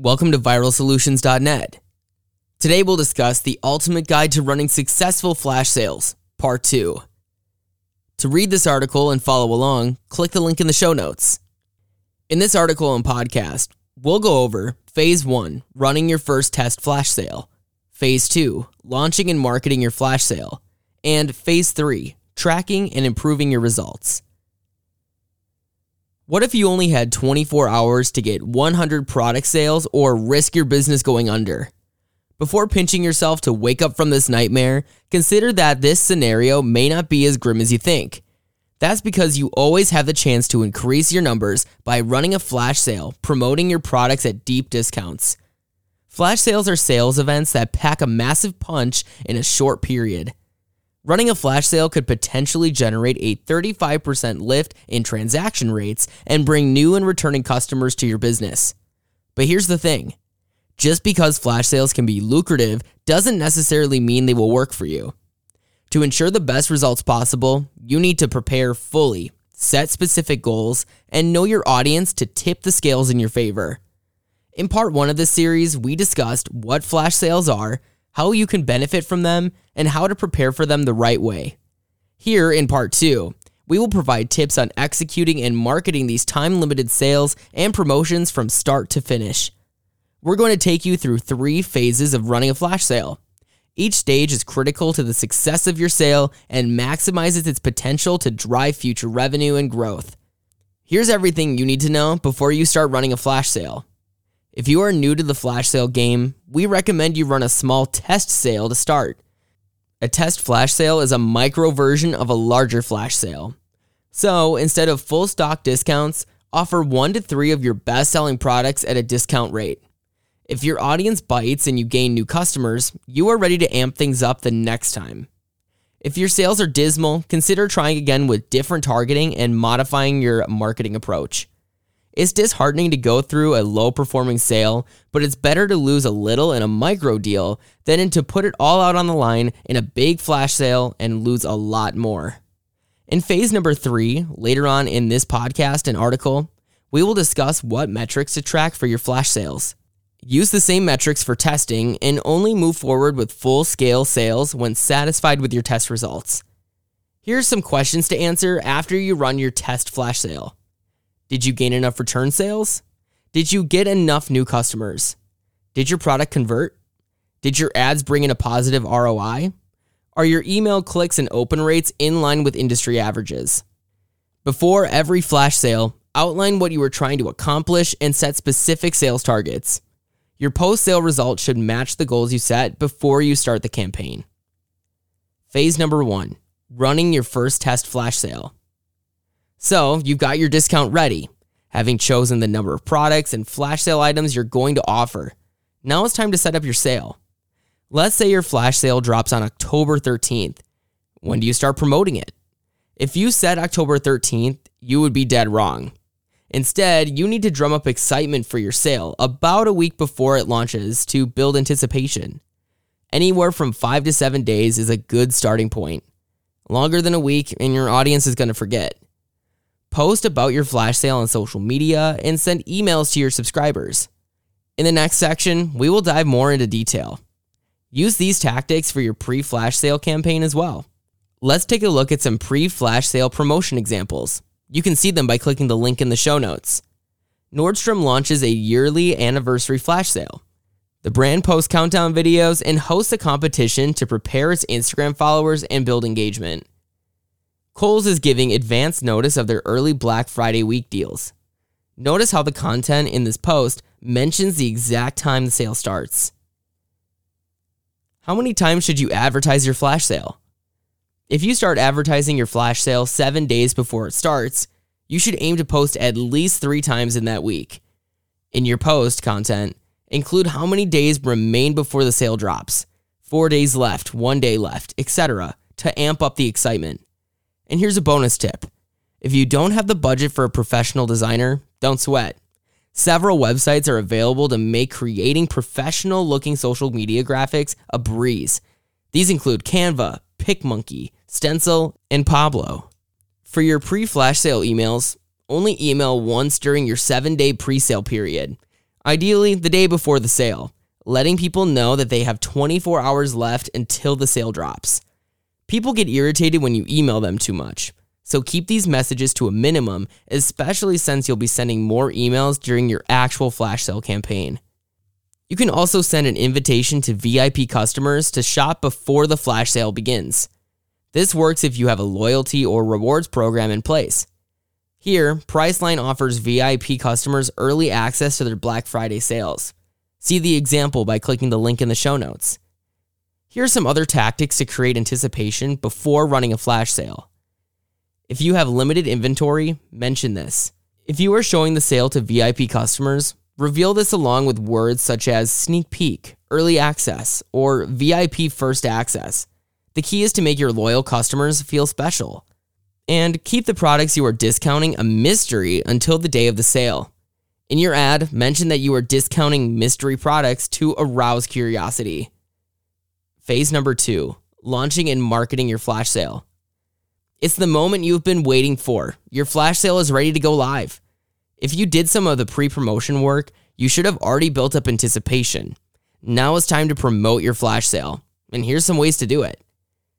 Welcome to viralsolutions.net. Today we'll discuss the ultimate guide to running successful flash sales, part 2. To read this article and follow along, click the link in the show notes. In this article and podcast, we'll go over Phase 1, running your first test flash sale, Phase 2, launching and marketing your flash sale, and Phase 3, tracking and improving your results. What if you only had 24 hours to get 100 product sales or risk your business going under? Before pinching yourself to wake up from this nightmare, consider that this scenario may not be as grim as you think. That's because you always have the chance to increase your numbers by running a flash sale, promoting your products at deep discounts. Flash sales are sales events that pack a massive punch in a short period. Running a flash sale could potentially generate a 35% lift in transaction rates and bring new and returning customers to your business. But here's the thing just because flash sales can be lucrative doesn't necessarily mean they will work for you. To ensure the best results possible, you need to prepare fully, set specific goals, and know your audience to tip the scales in your favor. In part one of this series, we discussed what flash sales are how you can benefit from them, and how to prepare for them the right way. Here in part two, we will provide tips on executing and marketing these time limited sales and promotions from start to finish. We're going to take you through three phases of running a flash sale. Each stage is critical to the success of your sale and maximizes its potential to drive future revenue and growth. Here's everything you need to know before you start running a flash sale. If you are new to the flash sale game, we recommend you run a small test sale to start. A test flash sale is a micro version of a larger flash sale. So instead of full stock discounts, offer one to three of your best selling products at a discount rate. If your audience bites and you gain new customers, you are ready to amp things up the next time. If your sales are dismal, consider trying again with different targeting and modifying your marketing approach. It's disheartening to go through a low performing sale, but it's better to lose a little in a micro deal than to put it all out on the line in a big flash sale and lose a lot more. In phase number three, later on in this podcast and article, we will discuss what metrics to track for your flash sales. Use the same metrics for testing and only move forward with full scale sales when satisfied with your test results. Here are some questions to answer after you run your test flash sale. Did you gain enough return sales? Did you get enough new customers? Did your product convert? Did your ads bring in a positive ROI? Are your email clicks and open rates in line with industry averages? Before every flash sale, outline what you are trying to accomplish and set specific sales targets. Your post sale results should match the goals you set before you start the campaign. Phase number one running your first test flash sale. So you've got your discount ready, having chosen the number of products and flash sale items you're going to offer. Now it's time to set up your sale. Let's say your flash sale drops on October 13th. When do you start promoting it? If you said October 13th, you would be dead wrong. Instead, you need to drum up excitement for your sale about a week before it launches to build anticipation. Anywhere from five to seven days is a good starting point. Longer than a week, and your audience is going to forget. Post about your flash sale on social media and send emails to your subscribers. In the next section, we will dive more into detail. Use these tactics for your pre flash sale campaign as well. Let's take a look at some pre flash sale promotion examples. You can see them by clicking the link in the show notes. Nordstrom launches a yearly anniversary flash sale. The brand posts countdown videos and hosts a competition to prepare its Instagram followers and build engagement. Kohl's is giving advance notice of their early Black Friday week deals. Notice how the content in this post mentions the exact time the sale starts. How many times should you advertise your flash sale? If you start advertising your flash sale seven days before it starts, you should aim to post at least three times in that week. In your post content, include how many days remain before the sale drops, four days left, one day left, etc., to amp up the excitement. And here's a bonus tip if you don't have the budget for a professional designer, don't sweat. Several websites are available to make creating professional looking social media graphics a breeze. These include Canva, PicMonkey, Stencil, and Pablo. For your pre flash sale emails, only email once during your seven day pre sale period. Ideally, the day before the sale, letting people know that they have 24 hours left until the sale drops. People get irritated when you email them too much, so keep these messages to a minimum, especially since you'll be sending more emails during your actual flash sale campaign. You can also send an invitation to VIP customers to shop before the flash sale begins. This works if you have a loyalty or rewards program in place. Here, Priceline offers VIP customers early access to their Black Friday sales. See the example by clicking the link in the show notes. Here are some other tactics to create anticipation before running a flash sale. If you have limited inventory, mention this. If you are showing the sale to VIP customers, reveal this along with words such as sneak peek, early access, or VIP first access. The key is to make your loyal customers feel special. And keep the products you are discounting a mystery until the day of the sale. In your ad, mention that you are discounting mystery products to arouse curiosity. Phase number two launching and marketing your flash sale. It's the moment you've been waiting for. Your flash sale is ready to go live. If you did some of the pre promotion work, you should have already built up anticipation. Now it's time to promote your flash sale. And here's some ways to do it.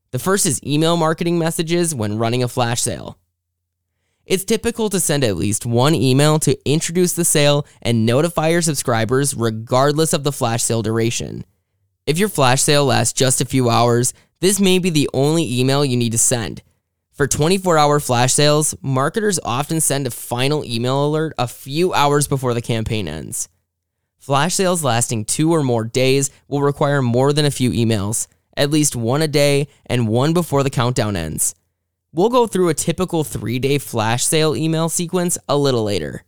The first is email marketing messages when running a flash sale. It's typical to send at least one email to introduce the sale and notify your subscribers regardless of the flash sale duration. If your flash sale lasts just a few hours, this may be the only email you need to send. For 24 hour flash sales, marketers often send a final email alert a few hours before the campaign ends. Flash sales lasting two or more days will require more than a few emails at least one a day, and one before the countdown ends. We'll go through a typical three day flash sale email sequence a little later.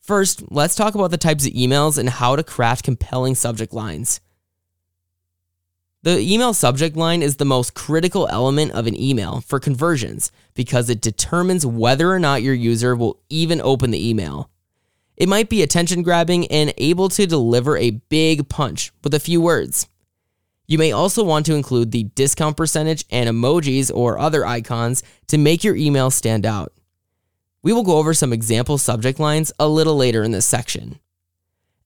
First, let's talk about the types of emails and how to craft compelling subject lines. The email subject line is the most critical element of an email for conversions because it determines whether or not your user will even open the email. It might be attention grabbing and able to deliver a big punch with a few words. You may also want to include the discount percentage and emojis or other icons to make your email stand out. We will go over some example subject lines a little later in this section.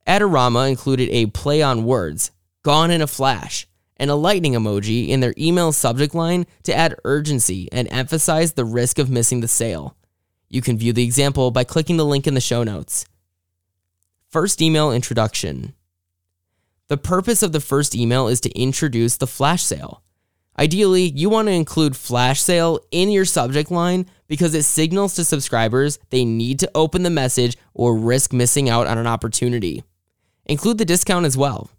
Adorama included a play on words, gone in a flash, and a lightning emoji in their email subject line to add urgency and emphasize the risk of missing the sale. You can view the example by clicking the link in the show notes. First email introduction. The purpose of the first email is to introduce the flash sale. Ideally, you want to include flash sale in your subject line because it signals to subscribers they need to open the message or risk missing out on an opportunity. Include the discount as well.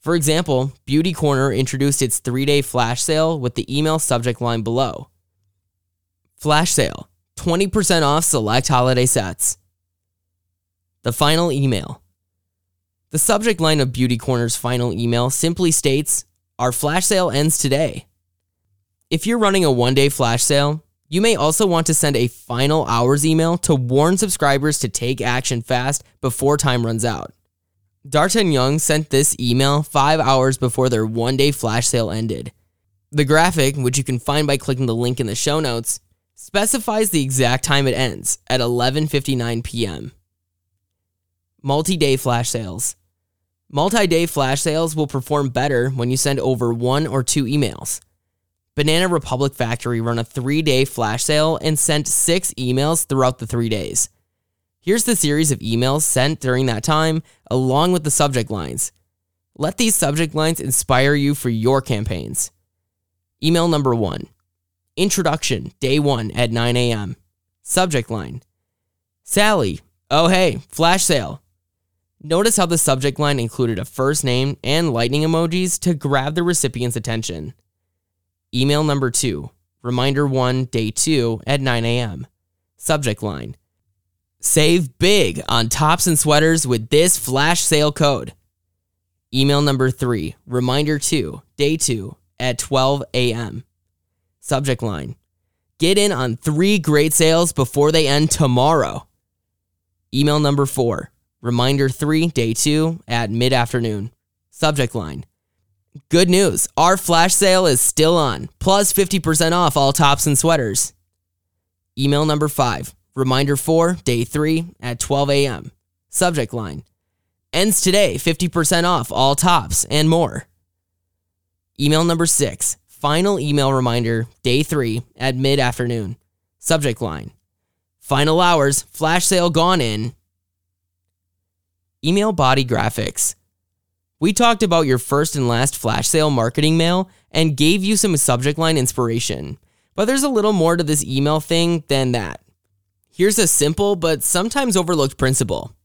For example, Beauty Corner introduced its three day flash sale with the email subject line below Flash sale 20% off select holiday sets. The final email the subject line of Beauty Corner's final email simply states Our flash sale ends today. If you're running a one day flash sale, you may also want to send a final hours email to warn subscribers to take action fast before time runs out. D'Artagnan sent this email five hours before their one day flash sale ended. The graphic, which you can find by clicking the link in the show notes, specifies the exact time it ends at 11:59 p.m. Multi-day flash sales. Multi day flash sales will perform better when you send over one or two emails. Banana Republic Factory run a three day flash sale and sent six emails throughout the three days. Here's the series of emails sent during that time, along with the subject lines. Let these subject lines inspire you for your campaigns. Email number one Introduction, day one at 9 a.m. Subject line Sally, oh hey, flash sale. Notice how the subject line included a first name and lightning emojis to grab the recipient's attention. Email number two, reminder one, day two at 9 a.m. Subject line Save big on tops and sweaters with this flash sale code. Email number three, reminder two, day two at 12 a.m. Subject line Get in on three great sales before they end tomorrow. Email number four, Reminder 3, day 2 at mid afternoon. Subject line Good news, our flash sale is still on, plus 50% off all tops and sweaters. Email number 5, reminder 4, day 3 at 12 a.m. Subject line Ends today, 50% off all tops and more. Email number six, final email reminder, day three at mid afternoon. Subject line Final hours, flash sale gone in. Email body graphics. We talked about your first and last flash sale marketing mail and gave you some subject line inspiration. But there's a little more to this email thing than that. Here's a simple but sometimes overlooked principle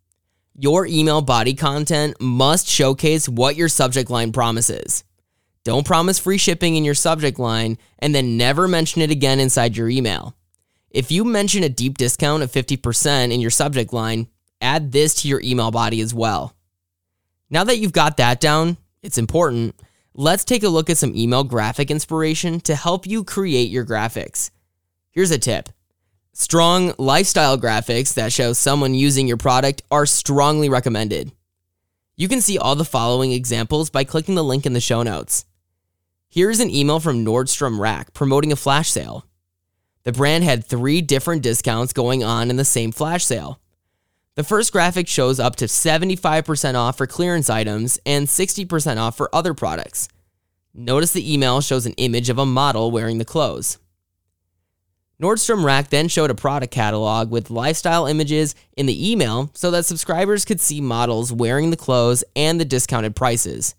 your email body content must showcase what your subject line promises. Don't promise free shipping in your subject line and then never mention it again inside your email. If you mention a deep discount of 50% in your subject line, add this to your email body as well. Now that you've got that down, it's important. Let's take a look at some email graphic inspiration to help you create your graphics. Here's a tip strong lifestyle graphics that show someone using your product are strongly recommended. You can see all the following examples by clicking the link in the show notes. Here's an email from Nordstrom Rack promoting a flash sale. The brand had three different discounts going on in the same flash sale. The first graphic shows up to 75% off for clearance items and 60% off for other products. Notice the email shows an image of a model wearing the clothes. Nordstrom Rack then showed a product catalog with lifestyle images in the email so that subscribers could see models wearing the clothes and the discounted prices.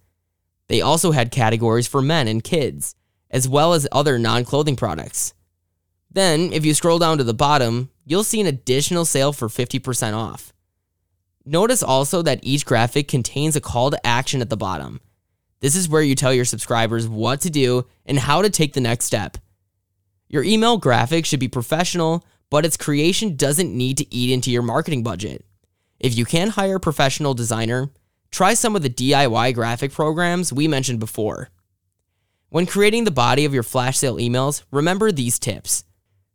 They also had categories for men and kids, as well as other non clothing products. Then, if you scroll down to the bottom, you'll see an additional sale for 50% off. Notice also that each graphic contains a call to action at the bottom. This is where you tell your subscribers what to do and how to take the next step. Your email graphic should be professional, but its creation doesn't need to eat into your marketing budget. If you can hire a professional designer, try some of the DIY graphic programs we mentioned before. When creating the body of your flash sale emails, remember these tips.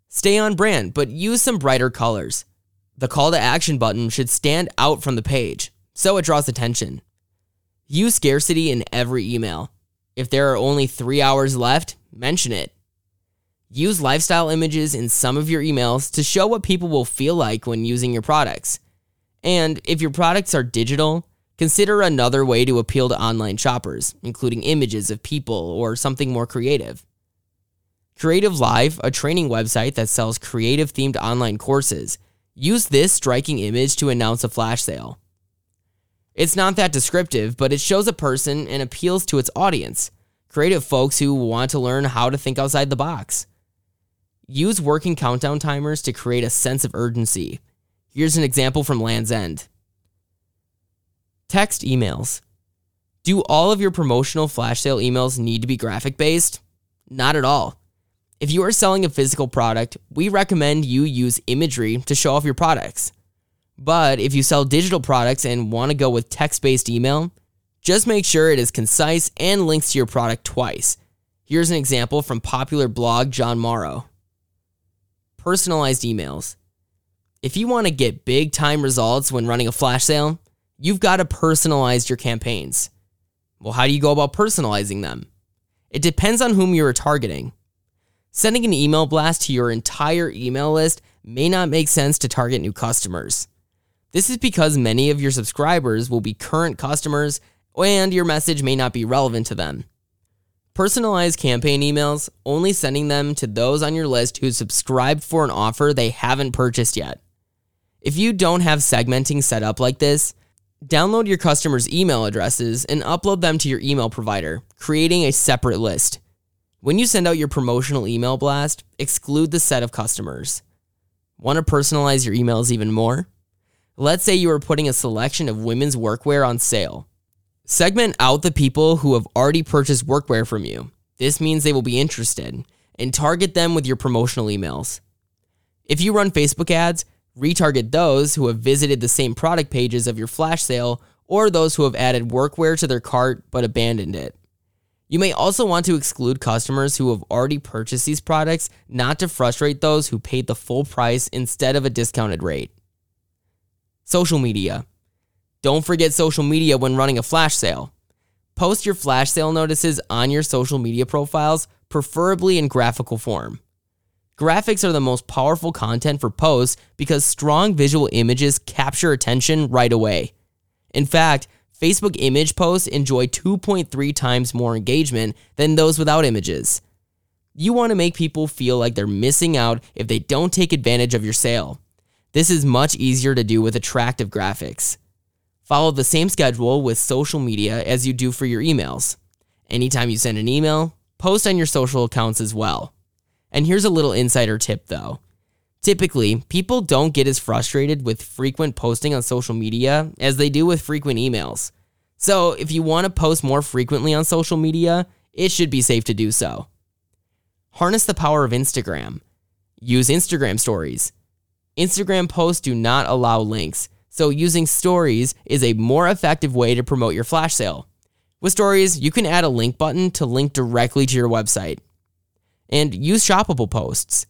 Stay on brand, but use some brighter colors. The call to action button should stand out from the page, so it draws attention. Use scarcity in every email. If there are only three hours left, mention it. Use lifestyle images in some of your emails to show what people will feel like when using your products. And if your products are digital, consider another way to appeal to online shoppers, including images of people or something more creative. Creative Live, a training website that sells creative themed online courses, use this striking image to announce a flash sale. It's not that descriptive, but it shows a person and appeals to its audience creative folks who want to learn how to think outside the box. Use working countdown timers to create a sense of urgency. Here's an example from Land's End. Text emails. Do all of your promotional flash sale emails need to be graphic based? Not at all. If you are selling a physical product, we recommend you use imagery to show off your products. But if you sell digital products and want to go with text based email, just make sure it is concise and links to your product twice. Here's an example from popular blog Jon Morrow. Personalized emails. If you want to get big time results when running a flash sale, you've got to personalize your campaigns. Well, how do you go about personalizing them? It depends on whom you are targeting. Sending an email blast to your entire email list may not make sense to target new customers. This is because many of your subscribers will be current customers and your message may not be relevant to them. Personalized campaign emails, only sending them to those on your list who subscribed for an offer they haven't purchased yet. If you don't have segmenting set up like this, download your customers' email addresses and upload them to your email provider, creating a separate list. When you send out your promotional email blast, exclude the set of customers. Want to personalize your emails even more? Let's say you are putting a selection of women's workwear on sale. Segment out the people who have already purchased workwear from you. This means they will be interested, and target them with your promotional emails. If you run Facebook ads, retarget those who have visited the same product pages of your flash sale or those who have added workwear to their cart but abandoned it. You may also want to exclude customers who have already purchased these products, not to frustrate those who paid the full price instead of a discounted rate. Social media. Don't forget social media when running a flash sale. Post your flash sale notices on your social media profiles, preferably in graphical form. Graphics are the most powerful content for posts because strong visual images capture attention right away. In fact, Facebook image posts enjoy 2.3 times more engagement than those without images. You want to make people feel like they're missing out if they don't take advantage of your sale. This is much easier to do with attractive graphics. Follow the same schedule with social media as you do for your emails. Anytime you send an email, post on your social accounts as well. And here's a little insider tip though. Typically, people don't get as frustrated with frequent posting on social media as they do with frequent emails. So, if you want to post more frequently on social media, it should be safe to do so. Harness the power of Instagram. Use Instagram stories. Instagram posts do not allow links, so using stories is a more effective way to promote your flash sale. With stories, you can add a link button to link directly to your website. And use shoppable posts.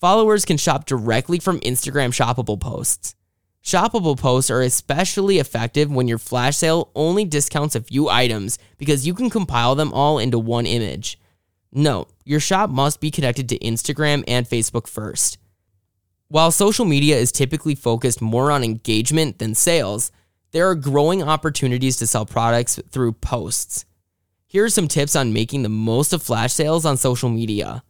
Followers can shop directly from Instagram shoppable posts. Shoppable posts are especially effective when your flash sale only discounts a few items because you can compile them all into one image. Note, your shop must be connected to Instagram and Facebook first. While social media is typically focused more on engagement than sales, there are growing opportunities to sell products through posts. Here are some tips on making the most of flash sales on social media.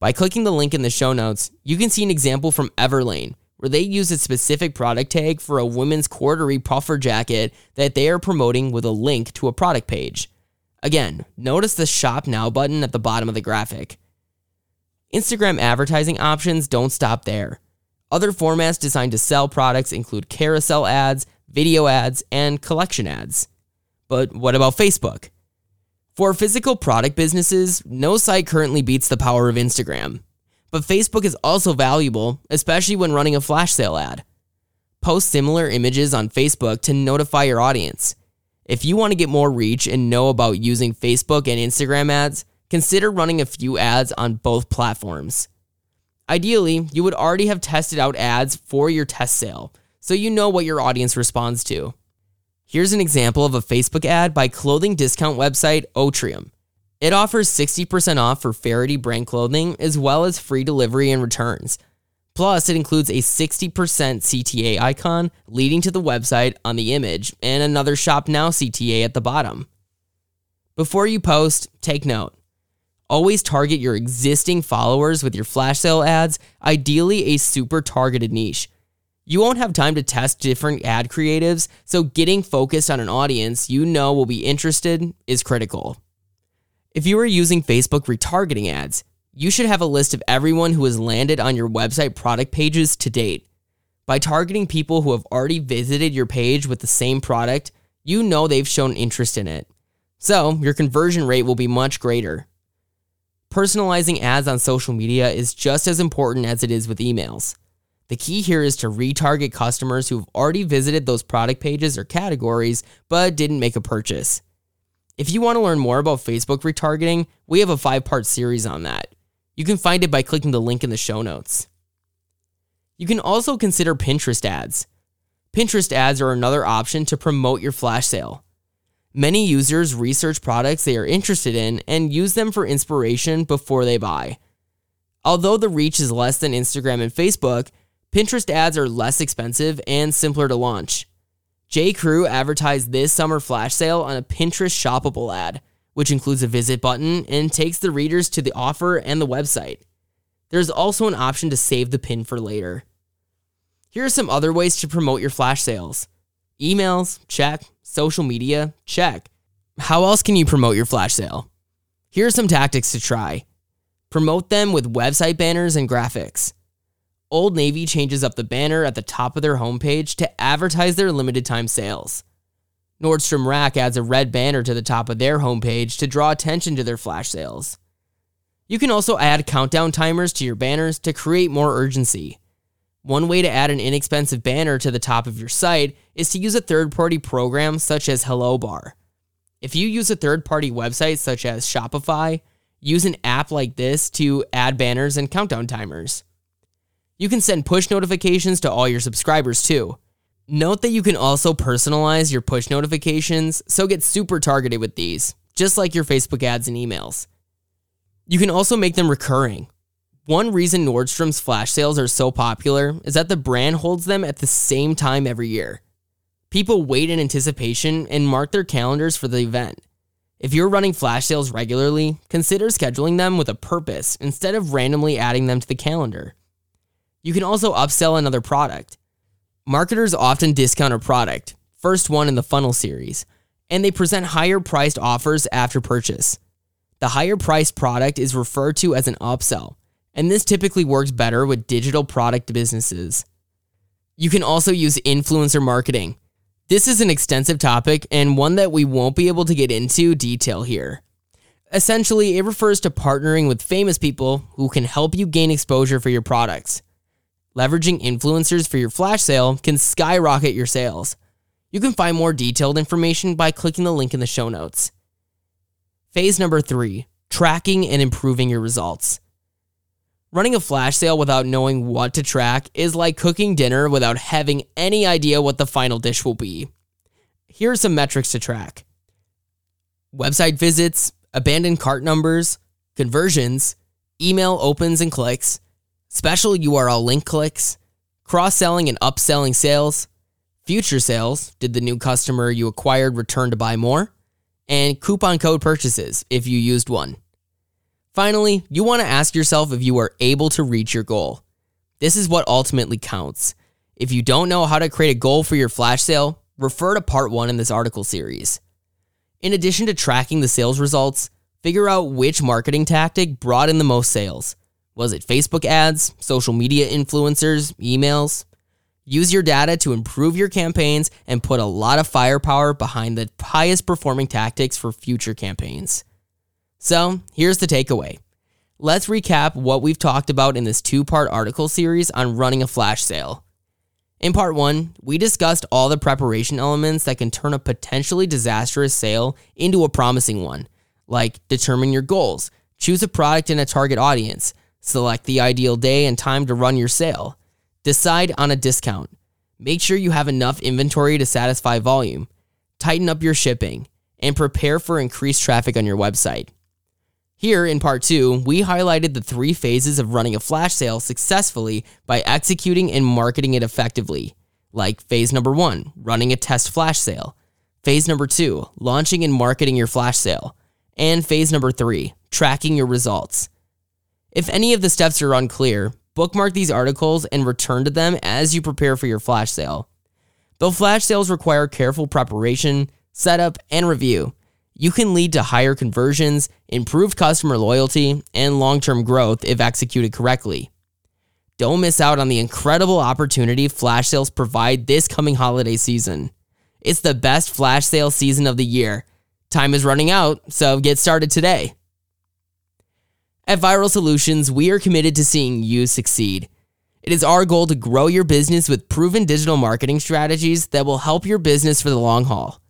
By clicking the link in the show notes, you can see an example from Everlane, where they use a specific product tag for a women's corduroy puffer jacket that they are promoting with a link to a product page. Again, notice the Shop Now button at the bottom of the graphic. Instagram advertising options don't stop there. Other formats designed to sell products include carousel ads, video ads, and collection ads. But what about Facebook? For physical product businesses, no site currently beats the power of Instagram. But Facebook is also valuable, especially when running a flash sale ad. Post similar images on Facebook to notify your audience. If you want to get more reach and know about using Facebook and Instagram ads, consider running a few ads on both platforms. Ideally, you would already have tested out ads for your test sale, so you know what your audience responds to. Here's an example of a Facebook ad by clothing discount website Otrium. It offers 60% off for Faherty brand clothing as well as free delivery and returns. Plus, it includes a 60% CTA icon leading to the website on the image and another Shop Now CTA at the bottom. Before you post, take note. Always target your existing followers with your flash sale ads, ideally a super targeted niche. You won't have time to test different ad creatives, so getting focused on an audience you know will be interested is critical. If you are using Facebook retargeting ads, you should have a list of everyone who has landed on your website product pages to date. By targeting people who have already visited your page with the same product, you know they've shown interest in it. So, your conversion rate will be much greater. Personalizing ads on social media is just as important as it is with emails. The key here is to retarget customers who've already visited those product pages or categories but didn't make a purchase. If you want to learn more about Facebook retargeting, we have a five part series on that. You can find it by clicking the link in the show notes. You can also consider Pinterest ads. Pinterest ads are another option to promote your flash sale. Many users research products they are interested in and use them for inspiration before they buy. Although the reach is less than Instagram and Facebook, Pinterest ads are less expensive and simpler to launch. J. Crew advertised this summer flash sale on a Pinterest shoppable ad which includes a visit button and takes the readers to the offer and the website. There's also an option to save the pin for later. Here are some other ways to promote your flash sales emails, check, social media, check. How else can you promote your flash sale? Here are some tactics to try. Promote them with website banners and graphics. Old Navy changes up the banner at the top of their homepage to advertise their limited time sales. Nordstrom Rack adds a red banner to the top of their homepage to draw attention to their flash sales. You can also add countdown timers to your banners to create more urgency. One way to add an inexpensive banner to the top of your site is to use a third party program such as HelloBar. If you use a third party website such as Shopify, use an app like this to add banners and countdown timers. You can send push notifications to all your subscribers too. Note that you can also personalize your push notifications, so get super targeted with these, just like your Facebook ads and emails. You can also make them recurring. One reason Nordstrom's flash sales are so popular is that the brand holds them at the same time every year. People wait in anticipation and mark their calendars for the event. If you're running flash sales regularly, consider scheduling them with a purpose instead of randomly adding them to the calendar. You can also upsell another product. Marketers often discount a product, first one in the funnel series, and they present higher priced offers after purchase. The higher priced product is referred to as an upsell, and this typically works better with digital product businesses. You can also use influencer marketing. This is an extensive topic and one that we won't be able to get into detail here. Essentially, it refers to partnering with famous people who can help you gain exposure for your products. Leveraging influencers for your flash sale can skyrocket your sales. You can find more detailed information by clicking the link in the show notes. Phase number three tracking and improving your results. Running a flash sale without knowing what to track is like cooking dinner without having any idea what the final dish will be. Here are some metrics to track website visits, abandoned cart numbers, conversions, email opens and clicks, special URL link clicks, cross selling and upselling sales, future sales, did the new customer you acquired return to buy more? And coupon code purchases if you used one. Finally, you want to ask yourself if you are able to reach your goal. This is what ultimately counts. If you don't know how to create a goal for your flash sale, refer to part one in this article series. In addition to tracking the sales results, figure out which marketing tactic brought in the most sales. Was it Facebook ads, social media influencers, emails? Use your data to improve your campaigns and put a lot of firepower behind the highest performing tactics for future campaigns. So, here's the takeaway. Let's recap what we've talked about in this two part article series on running a flash sale. In part one, we discussed all the preparation elements that can turn a potentially disastrous sale into a promising one, like determine your goals, choose a product and a target audience, select the ideal day and time to run your sale Decide on a discount. Make sure you have enough inventory to satisfy volume. Tighten up your shipping and prepare for increased traffic on your website. Here in part two, we highlighted the three phases of running a flash sale successfully by executing and marketing it effectively, like phase number one, running a test flash sale, phase number two, launching and marketing your flash sale, and phase number three, tracking your results. If any of the steps are unclear, bookmark these articles and return to them as you prepare for your flash sale. Though flash sales require careful preparation, setup, and review, you can lead to higher conversions, improved customer loyalty, and long term growth if executed correctly. Don't miss out on the incredible opportunity flash sales provide this coming holiday season. It's the best flash sale season of the year. Time is running out, so get started today. At Viral Solutions, we are committed to seeing you succeed. It is our goal to grow your business with proven digital marketing strategies that will help your business for the long haul.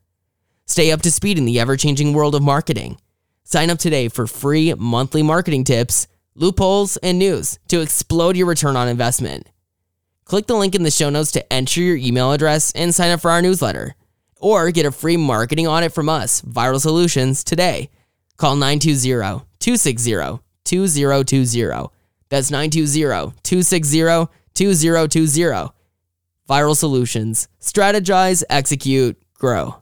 Stay up to speed in the ever changing world of marketing. Sign up today for free monthly marketing tips, loopholes, and news to explode your return on investment. Click the link in the show notes to enter your email address and sign up for our newsletter. Or get a free marketing audit from us, Viral Solutions, today. Call 920 260 2020. That's 920 260 2020. Viral Solutions. Strategize, execute, grow.